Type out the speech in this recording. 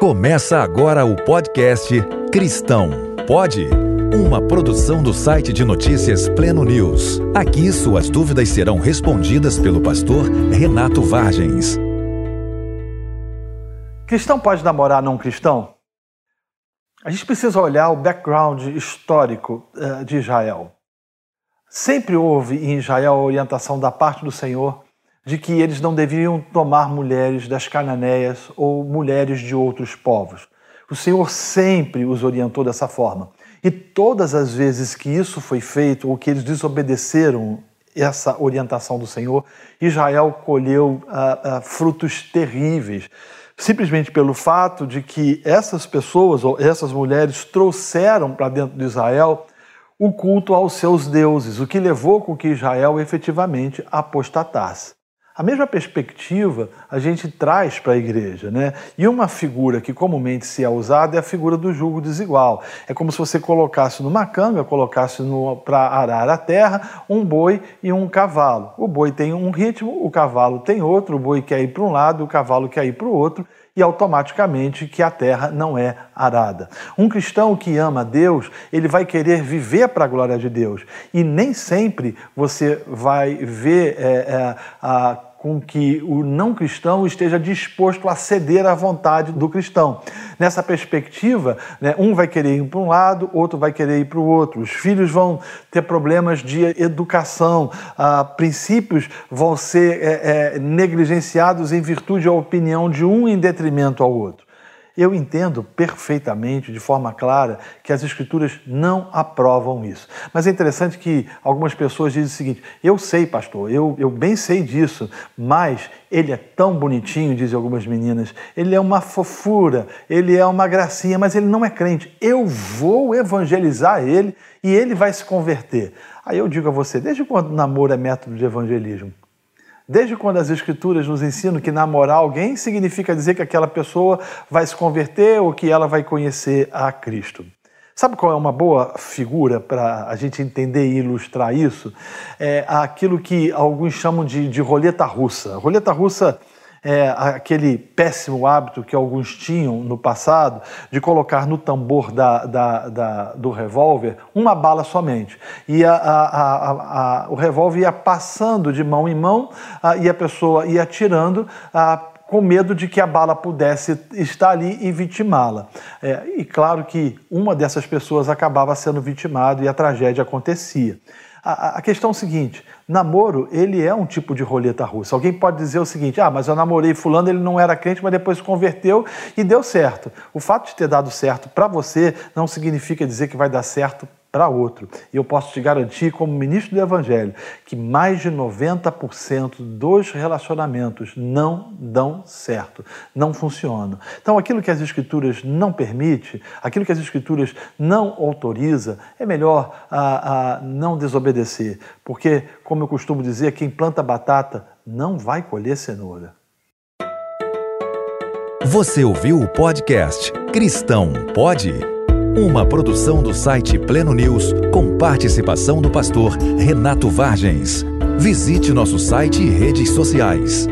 Começa agora o podcast Cristão Pode? Uma produção do site de notícias Pleno News. Aqui suas dúvidas serão respondidas pelo pastor Renato Vargens. Cristão pode namorar não cristão? A gente precisa olhar o background histórico uh, de Israel. Sempre houve em Israel a orientação da parte do Senhor de que eles não deviam tomar mulheres das cananeias ou mulheres de outros povos. O Senhor sempre os orientou dessa forma. E todas as vezes que isso foi feito, ou que eles desobedeceram essa orientação do Senhor, Israel colheu uh, uh, frutos terríveis, simplesmente pelo fato de que essas pessoas, ou essas mulheres, trouxeram para dentro de Israel o culto aos seus deuses, o que levou com que Israel efetivamente apostatasse. A mesma perspectiva a gente traz para a igreja, né? E uma figura que comumente se é usada é a figura do jugo desigual. É como se você colocasse numa canga, colocasse para arar a terra um boi e um cavalo. O boi tem um ritmo, o cavalo tem outro, o boi quer ir para um lado, o cavalo quer ir para o outro, e automaticamente que a terra não é arada. Um cristão que ama Deus, ele vai querer viver para a glória de Deus. E nem sempre você vai ver é, é, a com que o não cristão esteja disposto a ceder à vontade do cristão. Nessa perspectiva, né, um vai querer ir para um lado, outro vai querer ir para o outro. Os filhos vão ter problemas de educação, ah, princípios vão ser é, é, negligenciados em virtude da opinião de um em detrimento ao outro. Eu entendo perfeitamente, de forma clara, que as Escrituras não aprovam isso. Mas é interessante que algumas pessoas dizem o seguinte: eu sei, pastor, eu, eu bem sei disso, mas ele é tão bonitinho, dizem algumas meninas, ele é uma fofura, ele é uma gracinha, mas ele não é crente. Eu vou evangelizar ele e ele vai se converter. Aí eu digo a você: desde quando namoro é método de evangelismo? Desde quando as Escrituras nos ensinam que namorar alguém significa dizer que aquela pessoa vai se converter ou que ela vai conhecer a Cristo. Sabe qual é uma boa figura para a gente entender e ilustrar isso? É aquilo que alguns chamam de, de roleta russa. Roleta russa é, aquele péssimo hábito que alguns tinham no passado de colocar no tambor da, da, da do revólver uma bala somente. E a, a, a, o revólver ia passando de mão em mão e a pessoa ia atirando com medo de que a bala pudesse estar ali e vitimá-la. É, e claro que uma dessas pessoas acabava sendo vitimada e a tragédia acontecia. A, a, questão é o seguinte: namoro, ele é um tipo de roleta russa. Alguém pode dizer o seguinte: ah, mas eu namorei fulano, ele não era crente, mas depois se converteu e deu certo. O fato de ter dado certo para você não significa dizer que vai dar certo para outro. E eu posso te garantir, como ministro do Evangelho, que mais de 90% dos relacionamentos não dão certo, não funcionam. Então, aquilo que as Escrituras não permite, aquilo que as Escrituras não autoriza, é melhor a, a não desobedecer, porque, como eu costumo dizer, quem planta batata não vai colher cenoura. Você ouviu o podcast Cristão Pode? Uma produção do site Pleno News com participação do pastor Renato Vargens. Visite nosso site e redes sociais.